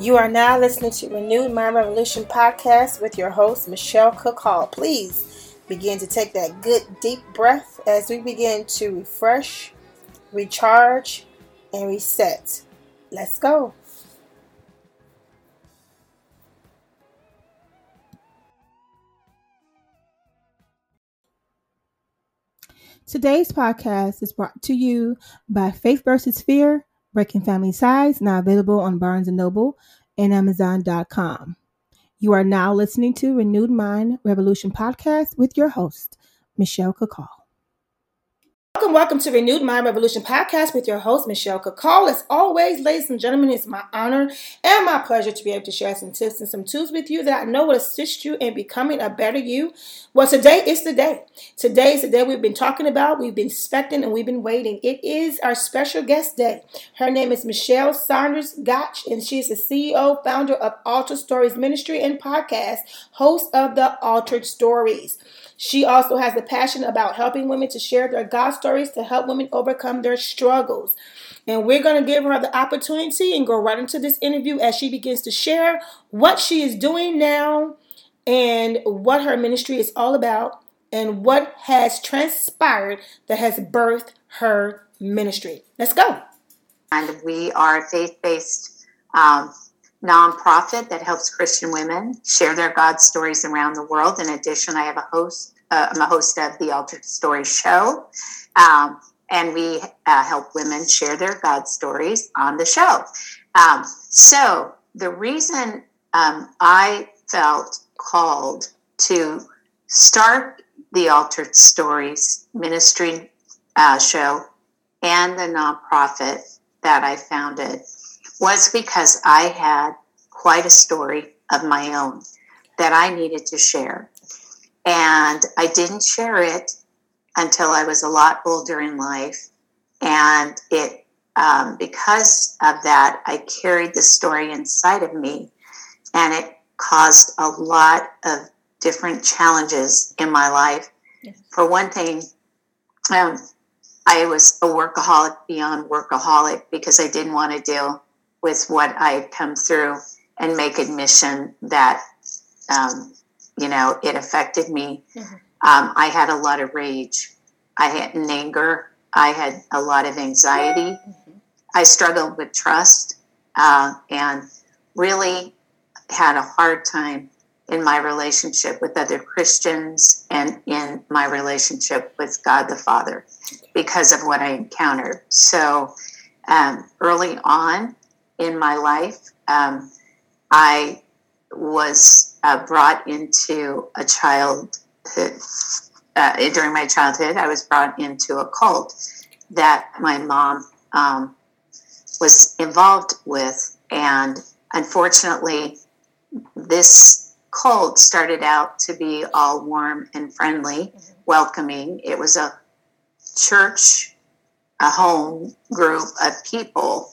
You are now listening to Renewed Mind Revolution podcast with your host, Michelle Cook Hall. Please begin to take that good deep breath as we begin to refresh, recharge, and reset. Let's go. Today's podcast is brought to you by Faith versus Fear Breaking Family Ties, now available on Barnes & Noble and Amazon.com. You are now listening to Renewed Mind Revolution podcast with your host, Michelle Kakal. Welcome, welcome to Renewed Mind Revolution podcast with your host, Michelle Kakal. As always, ladies and gentlemen, it's my honor and my pleasure to be able to share some tips and some tools with you that I know will assist you in becoming a better you. Well, today is the day. Today is the day we've been talking about, we've been expecting, and we've been waiting. It is our special guest day. Her name is Mischelle Saunders-Gottsch, and she is the CEO, founder of Altered Stories Ministry and podcast, host of the Altered Stories. She also has a passion about helping women to share their God stories to help women overcome their struggles. And we're going to give her the opportunity and go right into this interview as she begins to share what she is doing now and what her ministry is all about and what has transpired that has birthed her ministry. Let's go. And we are faith based um, nonprofit that helps Christian women share their God stories around the world. In addition, I have a host uh, I'm a host of the Altered Story Show. Um, and we uh, help women share their God stories on the show. Um, so, the reason um, I felt called to start the Altered Stories ministry uh, show and the nonprofit that I founded was because I had quite a story of my own that I needed to share. And I didn't share it until I was a lot older in life. And it, um, because of that, I carried the story inside of me. And it caused a lot of different challenges in my life. Yes. For one thing, um, I was a workaholic beyond workaholic because I didn't want to deal with what I had come through and make admission that um, you know, it affected me. Mm-hmm. Um, I had a lot of rage. I had an anger. I had a lot of anxiety. Mm-hmm. I struggled with trust uh, and really had a hard time in my relationship with other Christians and in my relationship with God the Father because of what I encountered. So um, early on in my life, um, I was uh, brought into a childhood. Uh, during my childhood, I was brought into a cult that my mom um, was involved with. And unfortunately, this cult started out to be all warm and friendly, mm-hmm. welcoming. It was a church, a home group of people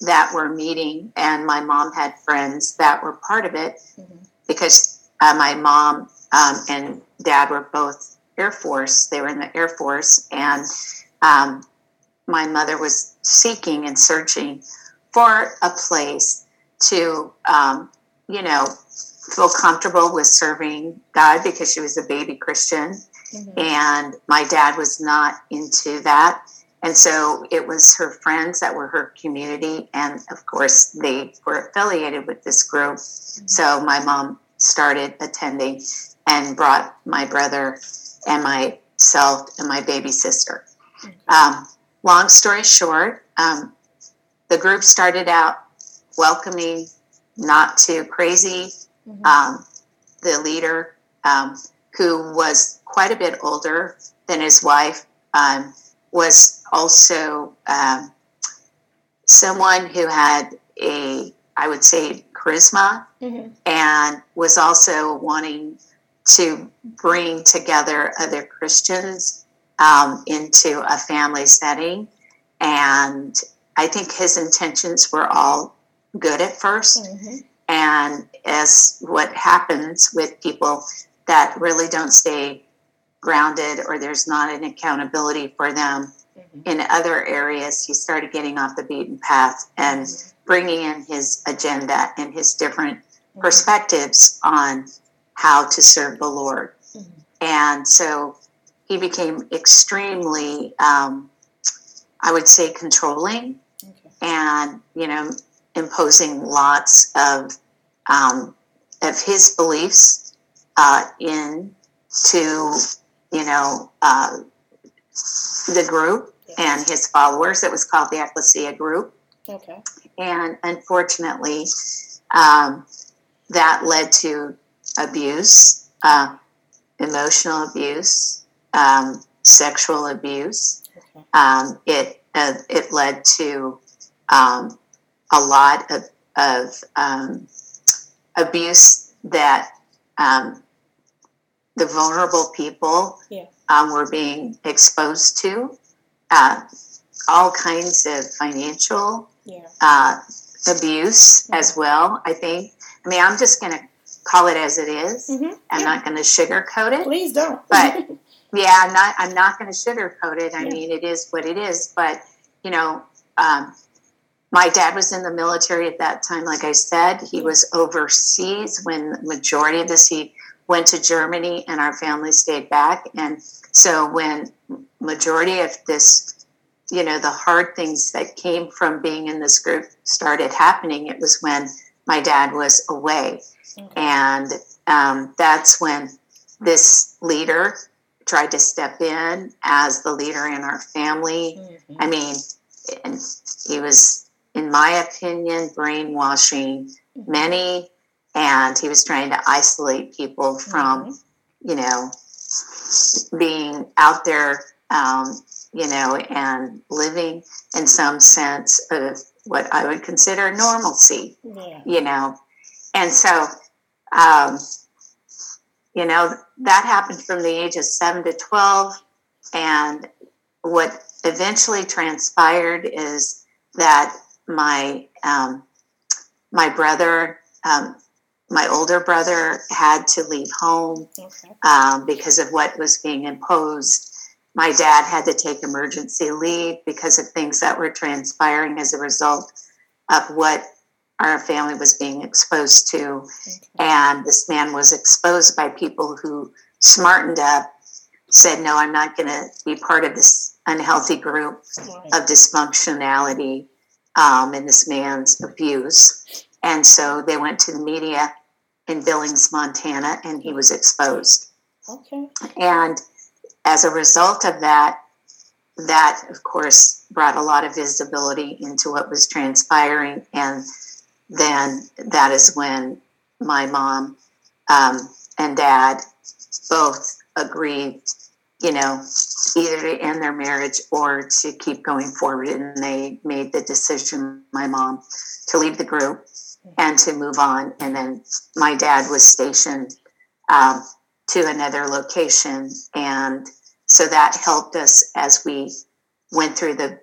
that were meeting, and my mom had friends that were part of it mm-hmm. because uh, my mom um, and dad were both Air Force. They were in the Air Force, and um, my mother was seeking and searching for a place to, um, you know, feel comfortable with serving God because she was a baby Christian. Mm-hmm. And my dad was not into that. And so it was her friends that were her community. And of course, they were affiliated with this group. So my mom started attending and brought my brother and myself and my baby sister. Um, long story short, um, the group started out welcoming, not too crazy. Mm-hmm. Um, the leader, um, who was quite a bit older than his wife, um, was also um, someone who had a, I would say, charisma mm-hmm. and was also wanting to bring together other Christians um, into a family setting. And I think his intentions were all good at 1st mm-hmm. And as what happens with people that really don't stay grounded or there's not an accountability for them mm-hmm. in other areas he started getting off the beaten path and mm-hmm. bringing in his agenda and his different mm-hmm. perspectives on how to serve the Lord. Mm-hmm. And so he became extremely, um, I would say, controlling okay. and, you know, imposing lots of um, of his beliefs uh, into, you know, uh, the group and his followers. It was called the Ecclesia Group. Okay. And unfortunately, um, that led to abuse, uh, emotional abuse, um, sexual abuse. Okay. Um, it uh, it led to um, a lot of, of um, abuse that um, the vulnerable people yeah. were being exposed to. Uh, all kinds of financial yeah. uh, abuse yeah. as well. I think. I mean, I'm just going to call it as it is. Mm-hmm. I'm not going to sugarcoat it. Please don't. but yeah, I'm not. I'm not going to sugarcoat it. I mean, it is what it is. But you know, um, my dad was in the military at that time. Like I said, he was overseas when the majority of this he went to Germany, and our family stayed back. And so when majority of this, you know, the hard things that came from being in this group started happening, it was when my dad was away. Okay. And um, that's when this leader tried to step in as the leader in our family. Mm-hmm. I mean, and he was, in my opinion, brainwashing mm-hmm. many, and he was trying to isolate people from, mm-hmm. you know, being out there, um, you know, and living in some sense of what I would consider normalcy, yeah. you know. And so, um, you know, that happened from the age of seven to 12. And what eventually transpired is that my, um, my brother, um, my older brother had to leave home okay. um, because of what was being imposed. My dad had to take emergency leave because of things that were transpiring as a result of what our family was being exposed to. Okay. And this man was exposed by people who smartened up, said, No, I'm not going to be part of this unhealthy group of dysfunctionality um, and this man's abuse. And so they went to the media in Billings, Montana, and he was exposed. Okay. And as a result of that, that of course brought a lot of visibility into what was transpiring. And then that is when my mom um, and dad both agreed, you know, either to end their marriage or to keep going forward. And they made the decision, my mom, to leave the group and to move on. And then my dad was stationed um, to another location. And so that helped us as we went through the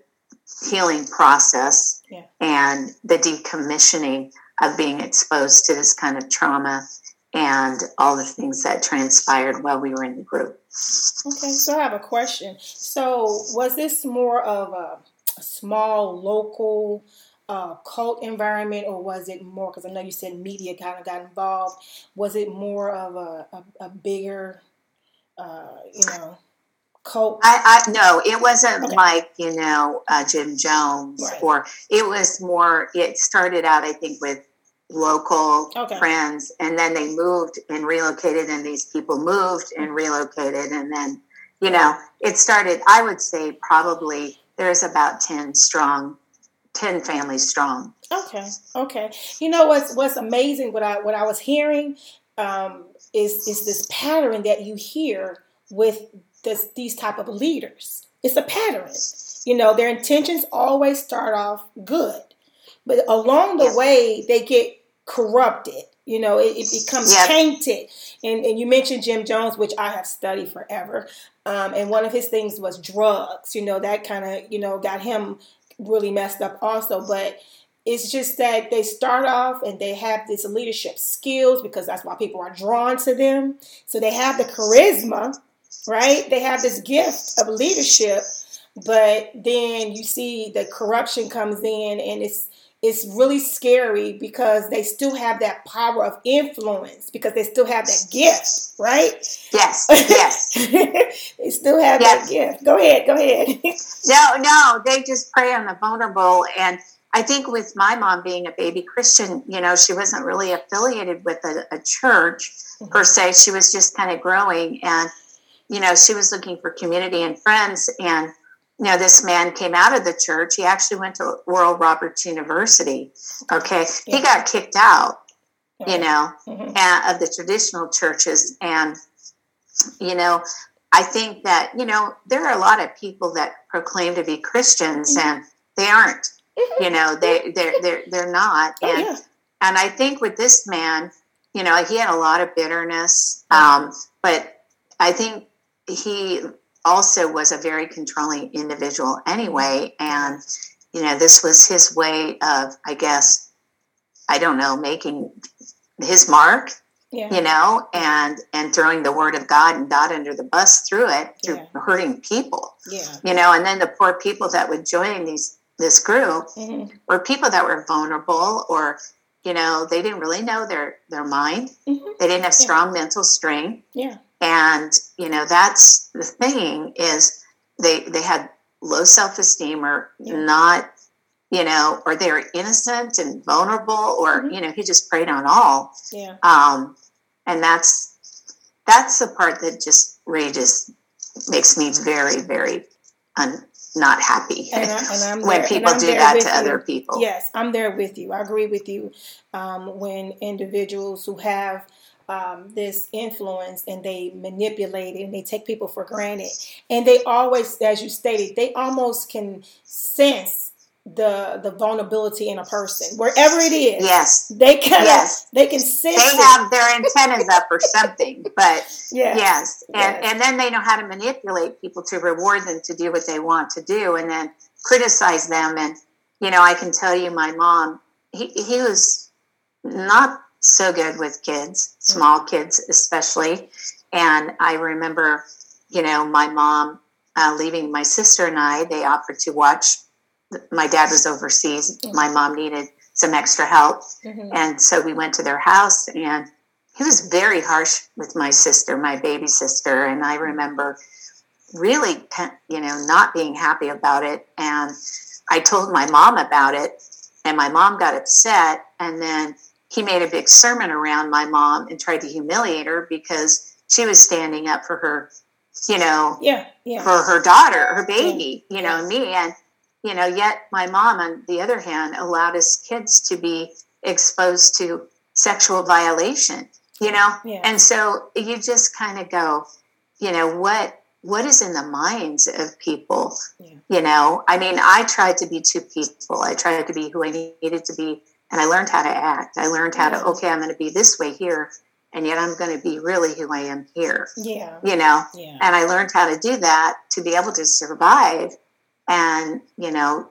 healing process yeah. and the decommissioning of being exposed to this kind of trauma and all the things that transpired while we were in the group. Okay, so I have a question. So, was this more of a, a small local uh, cult environment, or was it more? Because I know you said media kind of got involved. Was it more of a, a, a bigger, uh, you know, cult? I, I no, it wasn't okay. like you know uh, Jim Jones, right. or it was more. It started out, I think, with local okay. friends, and then they moved and relocated, and these people moved and relocated, and then you know it started. I would say probably there's about ten strong 10 families strong. Okay. Okay. You know what's what's amazing what I what I was hearing um, is is this pattern that you hear with this these type of leaders. It's a pattern. You know, their intentions always start off good. But along the way they get corrupted. You know, it, it becomes yeah. tainted. And, and you mentioned Jim Jones, which I have studied forever. Um, and one of his things was drugs. You know, that kind of, you know, got him really messed up also. But it's just that they start off and they have this leadership skills because that's why people are drawn to them. So they have the charisma, right? They have this gift of leadership, but then you see the corruption comes in and it's it's really scary because they still have that power of influence because they still have that gift, right? Yes, yes. they still have yes. that gift. Go ahead, go ahead. no, no, they just prey on the vulnerable. And I think with my mom being a baby Christian, you know, she wasn't really affiliated with a, a church mm-hmm. per se. She was just kind of growing and, you know, she was looking for community and friends. And you know, this man came out of the church. He actually went to Oral Roberts University. Okay. Yeah. He got kicked out, yeah. you know, mm-hmm. of the traditional churches. And, you know, I think that, you know, there are a lot of people that proclaim to be Christians mm-hmm. and they aren't, mm-hmm. you know, they, they're, they're, they're not. Oh, and, yeah. and I think with this man, you know, he had a lot of bitterness. Um, but I think he also was a very controlling individual anyway. And, you know, this was his way of, I guess, I don't know, making his mark, yeah. you know, and and throwing the word of God and God under the bus through it, through yeah. hurting people. Yeah. You know, and then the poor people that would join these this group mm-hmm. were people that were vulnerable or you know they didn't really know their their mind mm-hmm. they didn't have strong yeah. mental strength yeah and you know that's the thing is they they had low self-esteem or not you know or they were innocent and vulnerable or mm-hmm. you know he just preyed on all. Yeah. Um and that's that's the part that just rages makes me very very un, not happy and I, and when people do that to you. other people. Yes i'm there with you. I agree with you um, when individuals who have um, this influence and they manipulate it and they take people for granted. And they always, as you stated, they almost can sense the the vulnerability in a person wherever it is. Yes, they can. Yes, they can sense. They have their antennas up or something. But yes, yes. And, yes. and then they know how to manipulate people to reward them to do what they want to do, and then criticize them. And you know, I can tell you, my mom, he he was not so good with kids, small kids especially. And I remember, you know, my mom uh, leaving my sister and I, they offered to watch. My dad was overseas. Mm-hmm. My mom needed some extra help. Mm-hmm. And so we went to their house and he was very harsh with my sister, my baby sister. And I remember really, you know, not being happy about it. And I told my mom about it and my mom got upset. And then he made a big sermon around my mom and tried to humiliate her because she was standing up for her, you know, yeah, yeah. for her daughter, her baby, yeah. you know, yeah. me. And, you know, yet my mom, on the other hand, allowed his kids to be exposed to sexual violation, you know? Yeah. And so you just kind of go, you know, what what is in the minds of people you know i mean i tried to be two people i tried to be who i needed to be and I learned how to act. I learned how to, okay, I'm going to be this way here, and yet I'm going to be really who I am here. Yeah. You know? Yeah. And I learned how to do that to be able to survive. And, you know,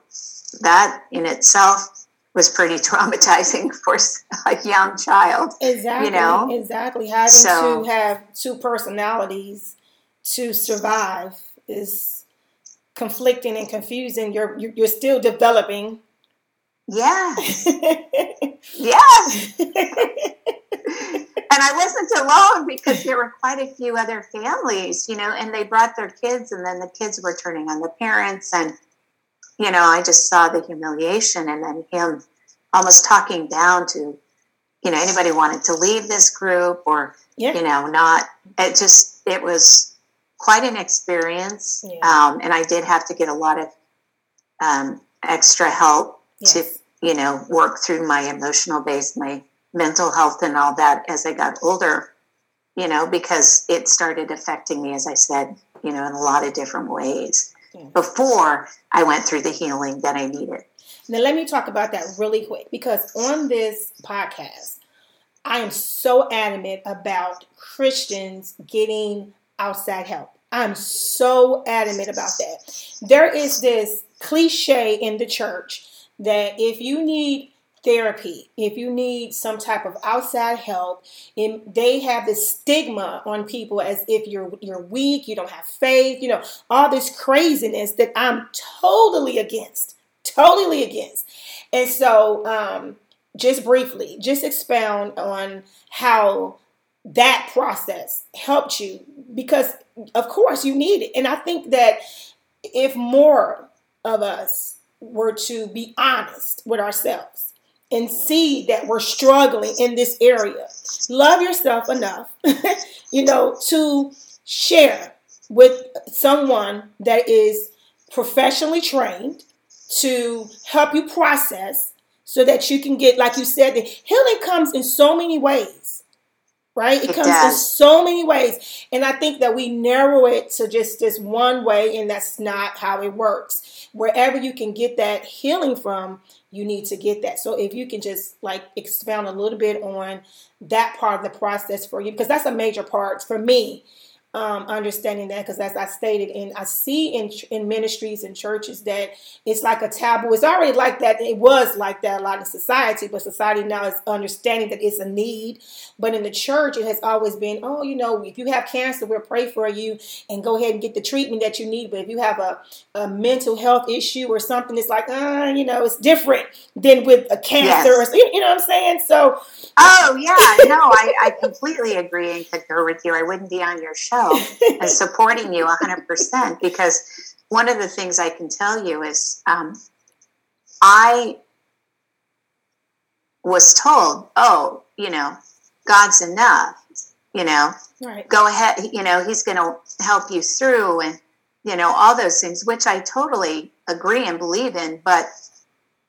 that in itself was pretty traumatizing for a young child. Exactly. You know? Exactly. Having so, to have two personalities to survive is conflicting and confusing. You're you're still developing yeah. yes. and I wasn't alone because there were quite a few other families, you know, and they brought their kids, and then the kids were turning on the parents. And, you know, I just saw the humiliation and then him almost talking down to, you know, anybody wanted to leave this group or, yeah. you know, not. It just, it was quite an experience. Yeah. Um, and I did have to get a lot of um, extra help yes. to you know work through my emotional base my mental health and all that as i got older you know because it started affecting me as i said you know in a lot of different ways. Before i went through the healing that i needed. Now let me talk about that really quick because on this podcast i am so adamant about christians getting outside help. I'm so adamant about that. There is this cliche in the church that if you need therapy, if you need some type of outside help, and they have this stigma on people as if you're you're weak, you don't have faith, you know, all this craziness that I'm totally against. Totally against. And so, um, just briefly, just expound on how that process helped you because, of course, you need it. And I think that if more of us were to be honest with ourselves and see that we're struggling in this area, love yourself enough, you know, to share with someone that is professionally trained to help you process so that you can get, like you said, the healing comes in so many ways, right? It, it comes does. in so many ways. And I think that we narrow it to just this one way, and that's not how it works. Wherever you can get that healing from, you need to get that. So if you can just like expound a little bit on that part of the process for you, because that's a major part for me um, understanding that because as I stated, and I see in in ministries and churches that it's like a taboo. It's already like that. It was like that a lot in society, but society now is understanding that it's a need. But in the church, it has always been, oh, you know, if you have cancer, we'll pray for you and go ahead and get the treatment that you need. But if you have a, a mental health issue or something, it's like, uh, you know, it's different than with a cancer. Yes. Or, you know what I'm saying? So, oh yeah, no, I, I completely agree and concur with you. I wouldn't be on your show show and supporting you 100% because one of the things I can tell you is um, I was told, oh, you know, God's enough, you know, right. go ahead, you know, He's going to help you through and, you know, all those things, which I totally agree and believe in. But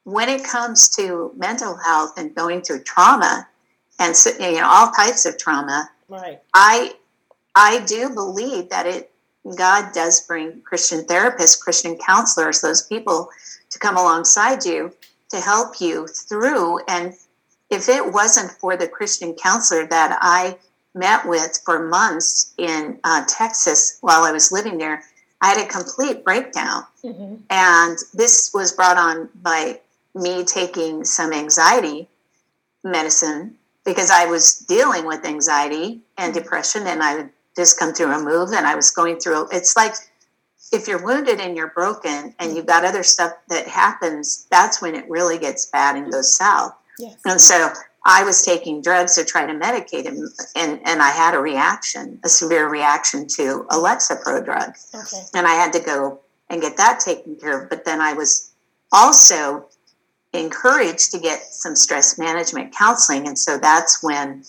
when it comes to mental health and going through trauma and, you know, all types of trauma, right. I I do believe that it God does bring Christian therapists, Christian counselors, those people to come alongside you to help you through. And if it wasn't for the Christian counselor that I met with for months in uh, Texas while I was living there, I had a complete breakdown. Mm-hmm. And this was brought on by me taking some anxiety medicine because I was dealing with anxiety and mm-hmm. depression, and I just come through a move and I was going through it's like if you're wounded and you're broken and you've got other stuff that happens, that's when it really gets bad and goes south. Yes. And so I was taking drugs to try to medicate him, and, and I had a reaction, a severe reaction to a Lexapro drug. Okay. And I had to go and get that taken care of. But then I was also encouraged to get some stress management counseling. And so that's when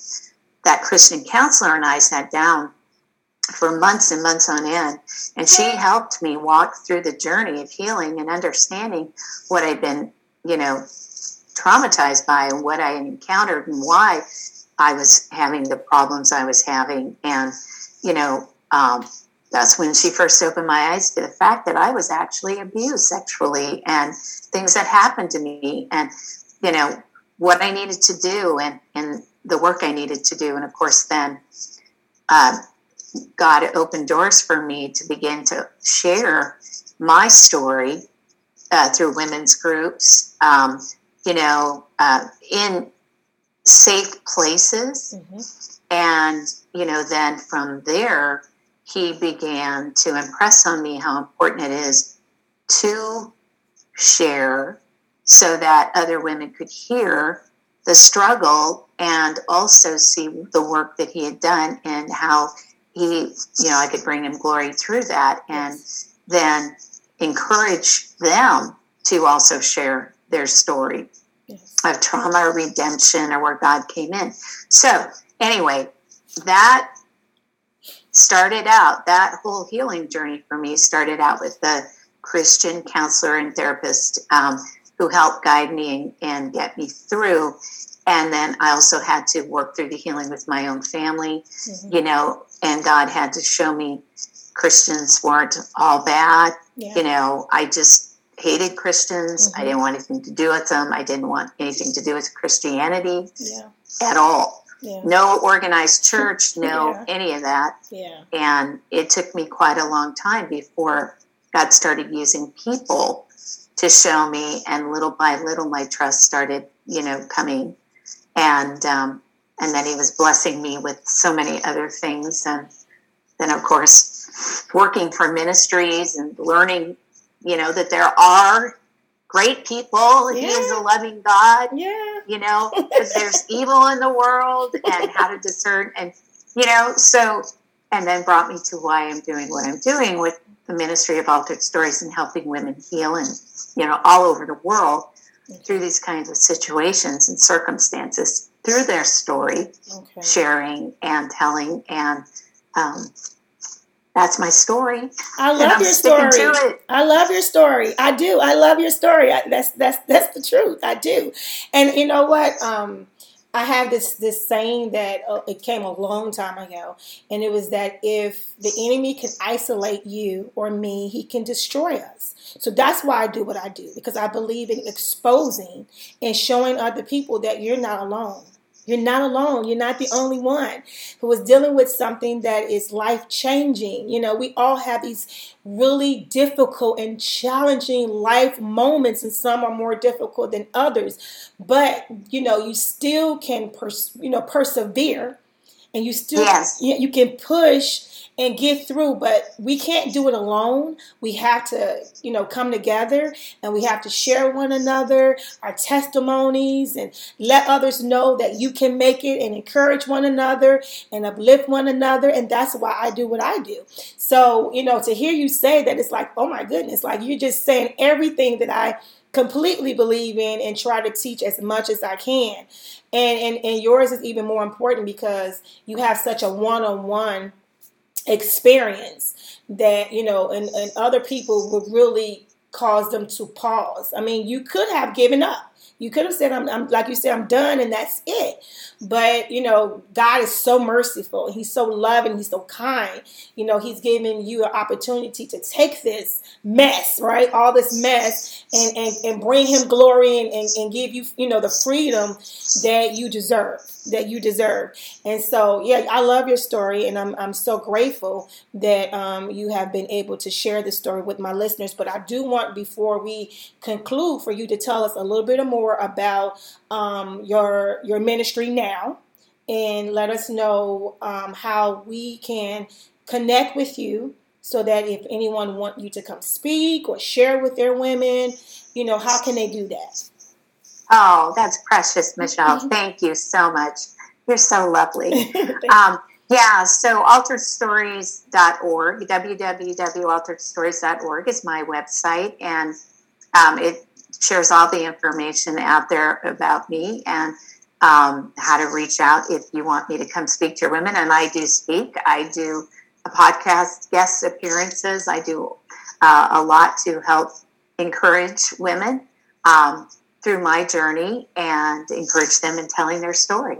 that Christian counselor and I sat down for months and months on end. And she helped me walk through the journey of healing and understanding what I'd been, you know, traumatized by and what I encountered and why I was having the problems I was having. And, you know, um, that's when she first opened my eyes to the fact that I was actually abused sexually and things that happened to me and, you know, what I needed to do and, and the work I needed to do. And of course, then uh, God opened doors for me to begin to share my story uh, through women's groups, um, you know, uh, in safe places. Mm-hmm. And, you know, then from there, he began to impress on me how important it is to share so that other women could hear the struggle and also see the work that he had done and how he, you know, I could bring him glory through that and then encourage them to also share their story yes. of trauma or redemption or where God came in. So, anyway, that started out, that whole healing journey for me started out with the Christian counselor and therapist um, who helped guide me and, and get me through and then I also had to work through the healing with my own family, mm-hmm. you know, and God had to show me Christians weren't all bad. Yeah. You know, I just hated Christians. Mm-hmm. I didn't want anything to do with them. I didn't want anything to do with Christianity yeah. at all. Yeah. No organized church, no any of that. Yeah. And it took me quite a long time before God started using people to show me, and little by little, my trust started, you know, coming and um, and then he was blessing me with so many other things and then of course working for ministries and learning you know that there are great people. Yeah. He is a loving God. Yeah. You know, because there's evil in the world and how to discern. And, you know, so, and then brought me to why I'm doing what I'm doing with the Ministry of Altered Stories and helping women heal and, you know, all over the world through these kinds of situations and circumstances through their story, okay. sharing and telling. And um, that's my story. I love your story. I love your story. I do. I love your story. I, that's that's that's the truth. I do. And you know what? Um, I have this this saying that uh, it came a long time ago, and it was that if the enemy can isolate you or me, he can destroy us. So that's why I do what I do because I believe in exposing and showing other people that you're not alone. You're not alone. You're not the only one who is dealing with something that is life changing. You know, we all have these really difficult and challenging life moments, and some are more difficult than others. But you know, you still can, pers- you know, persevere, and you still yes. you, you can push and get through but we can't do it alone. We have to you know come together and we have to share one another our testimonies and let others know that you can make it and encourage one another and uplift one another and that's why I do what I do. So you know to hear you say that it's like oh my goodness like you're just saying everything that I completely believe in and try to teach as much as I can. And and, and yours is even more important because you have such a one-on-one experience that you know and, and other people would really cause them to pause. I mean you could have given up you could have said I'm, I'm like you said i'm done and that's it. But you know god is so merciful. He's so loving. He's so kind. You know he's giving you an opportunity to take this mess right? All this mess and and, and bring him glory and, and, and give you you know the freedom that you deserve that you deserve. And so, yeah, I love your story, and I'm, I'm so grateful that um, you have been able to share this story with my listeners. But I do want, before we conclude, for you to tell us a little bit more about um, your your ministry now, and let us know um, how we can connect with you so that if anyone want you to come speak or share with their women, you know, how can they do that? Oh, that's precious, Michelle. Mm-hmm. Thank you so much. You're so lovely. um, yeah, so alteredstories.org, www.alteredstories.org is my website, and um, it shares all the information out there about me and um, how to reach out if you want me to come speak to your women. And I do speak. I do a podcast guest appearances. I do uh, a lot to help encourage women. Um, through my journey and encourage them in telling their story.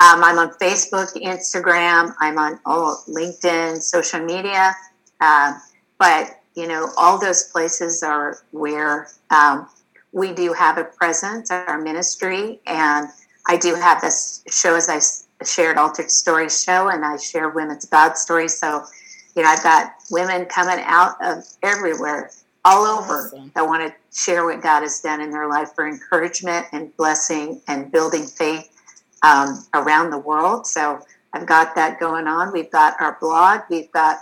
Um, I'm on Facebook, Instagram, I'm on all LinkedIn, social media, uh, but you know all those places are where um, we do have a presence, at our ministry, and I do have this show as I shared Altered Stories show, and I share women's God stories. So you know I've got women coming out of everywhere all over awesome. that want to share what God has done in their life for encouragement and blessing and building faith um, around the world. So I've got that going on. We've got our blog. We've got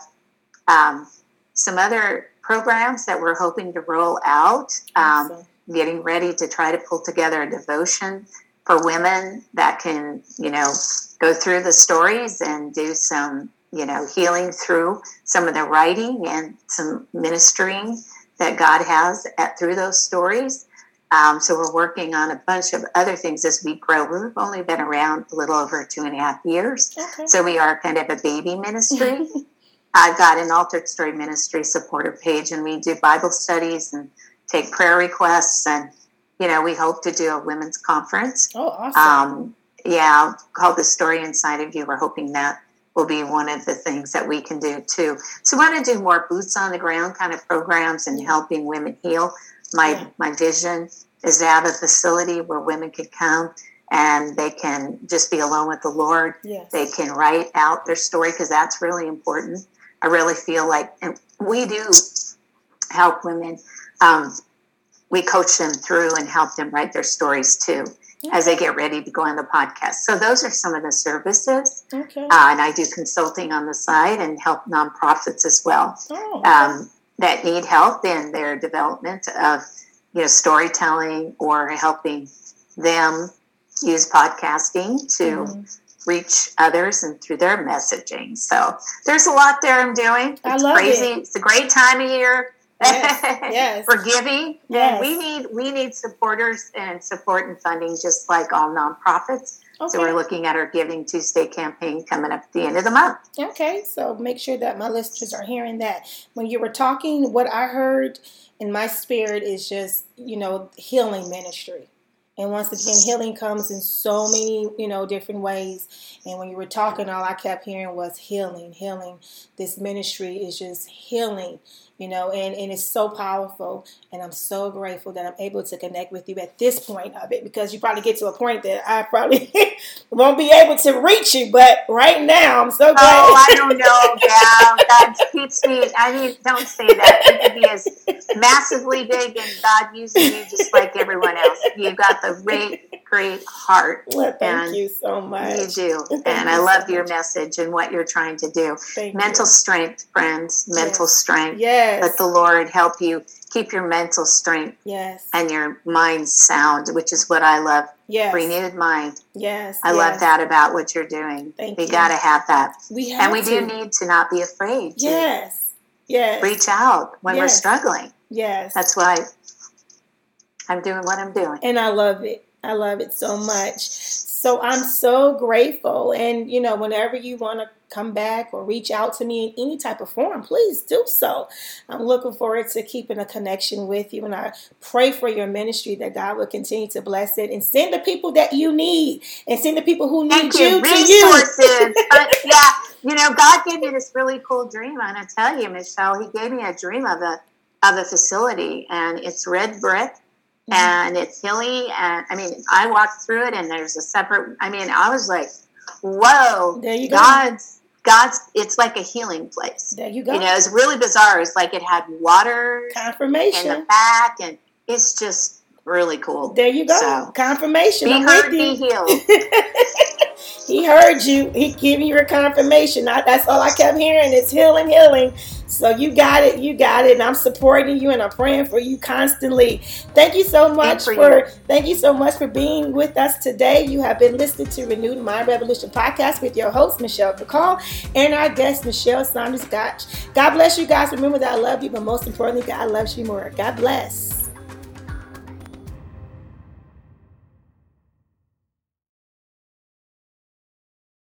um, some other programs that we're hoping to roll out. Um, awesome. Getting ready to try to pull together a devotion for women that can, you know, go through the stories and do some, you know, healing through some of the writing and some ministering that God has at, through those stories. Um, so we're working on a bunch of other things as we grow. We've only been around a little over two and a half years, okay. so we are kind of a baby ministry. I've got an altered story ministry supporter page, and we do Bible studies and take prayer requests, and you know we hope to do a women's conference. Oh, awesome! Um, yeah, called the Story Inside of You. We're hoping that will be one of the things that we can do too. So we want to do more boots on the ground kind of programs and helping women heal. My yeah. my vision is to have a facility where women can come and they can just be alone with the Lord. Yes. They can write out their story because that's really important. I really feel like, and we do help women. Um, we coach them through and help them write their stories too as they get ready to go on the podcast. So those are some of the services. Okay. Uh, and I do consulting on the side and help nonprofits as well oh, um, that need help in their development of you know, storytelling or helping them use podcasting to mm-hmm. reach others and through their messaging. So there's a lot there I'm doing. It's I love crazy. It. It's a great time of year. Yes, yes. for giving. Yes. We need we need supporters and support and funding just like all nonprofits. Okay. So we're looking at our Giving Tuesday campaign coming up at the end of the month. Okay, so make sure that my listeners are hearing that. When you were talking, what I heard in my spirit is just, you know, healing ministry. And once again, healing comes in so many, you know, different ways. And when you were talking, all I kept hearing was healing, healing. This ministry is just healing you know, and, and it's so powerful. And I'm so grateful that I'm able to connect with you at this point of it because you probably get to a point that I probably won't be able to reach you. But right now, I'm so oh, glad. Oh, I don't know, gal. God keeps me. I mean, don't say that. You be as massively big and God using you just like everyone else. You've got the great, great heart. Well, thank you so much. You do. and I love so your message and what you're trying to do. Thank mental you. strength, friends. Mental yes. strength. Yes. Yes. Let the Lord help you keep your mental strength. Yes. And your mind sound, which is what I love. Yes. Renewed mind. Yes. I yes. love that about what you're doing. Thank we you. got to have that. We have And we to. do need to not be afraid. To Yes. Yes. Reach out when we're struggling. Yes. That's why I'm doing what I'm doing. and I love it. I love it so much. So I'm so grateful. And, you know, whenever you want to come back or reach out to me in any type of form, please do so. I'm looking forward to keeping a connection with you. And I pray for your ministry that God will continue to bless it and send the people that you need and send the people who need you, you. to you. Resources. yeah. You know, God gave me this really cool dream. And to tell you, Michelle, He gave me a dream of a, of a facility, and it's red brick. Mm-hmm. and it's hilly and i mean i walked through it and there's a separate i mean i was like whoa There you go. god's god's it's like a healing place There you go. you know it's really bizarre it's like it had water confirmation in the back and it's just really cool There you go. So, Confirmation. be I'm heard be healed he heard you. He giving you a confirmation. I, that's all I kept hearing It's healing, healing. So you got it. You got it. And I'm supporting you and I'm praying for you constantly. Thank you so much for for, thank you so much for being with us today. You have been listening to Renewed Mind Revolution podcast with your host Michelle McCall and our guest Mischelle Saunders-Gottsch. God bless you guys. Remember that I love you, but most importantly, God loves you more. God bless.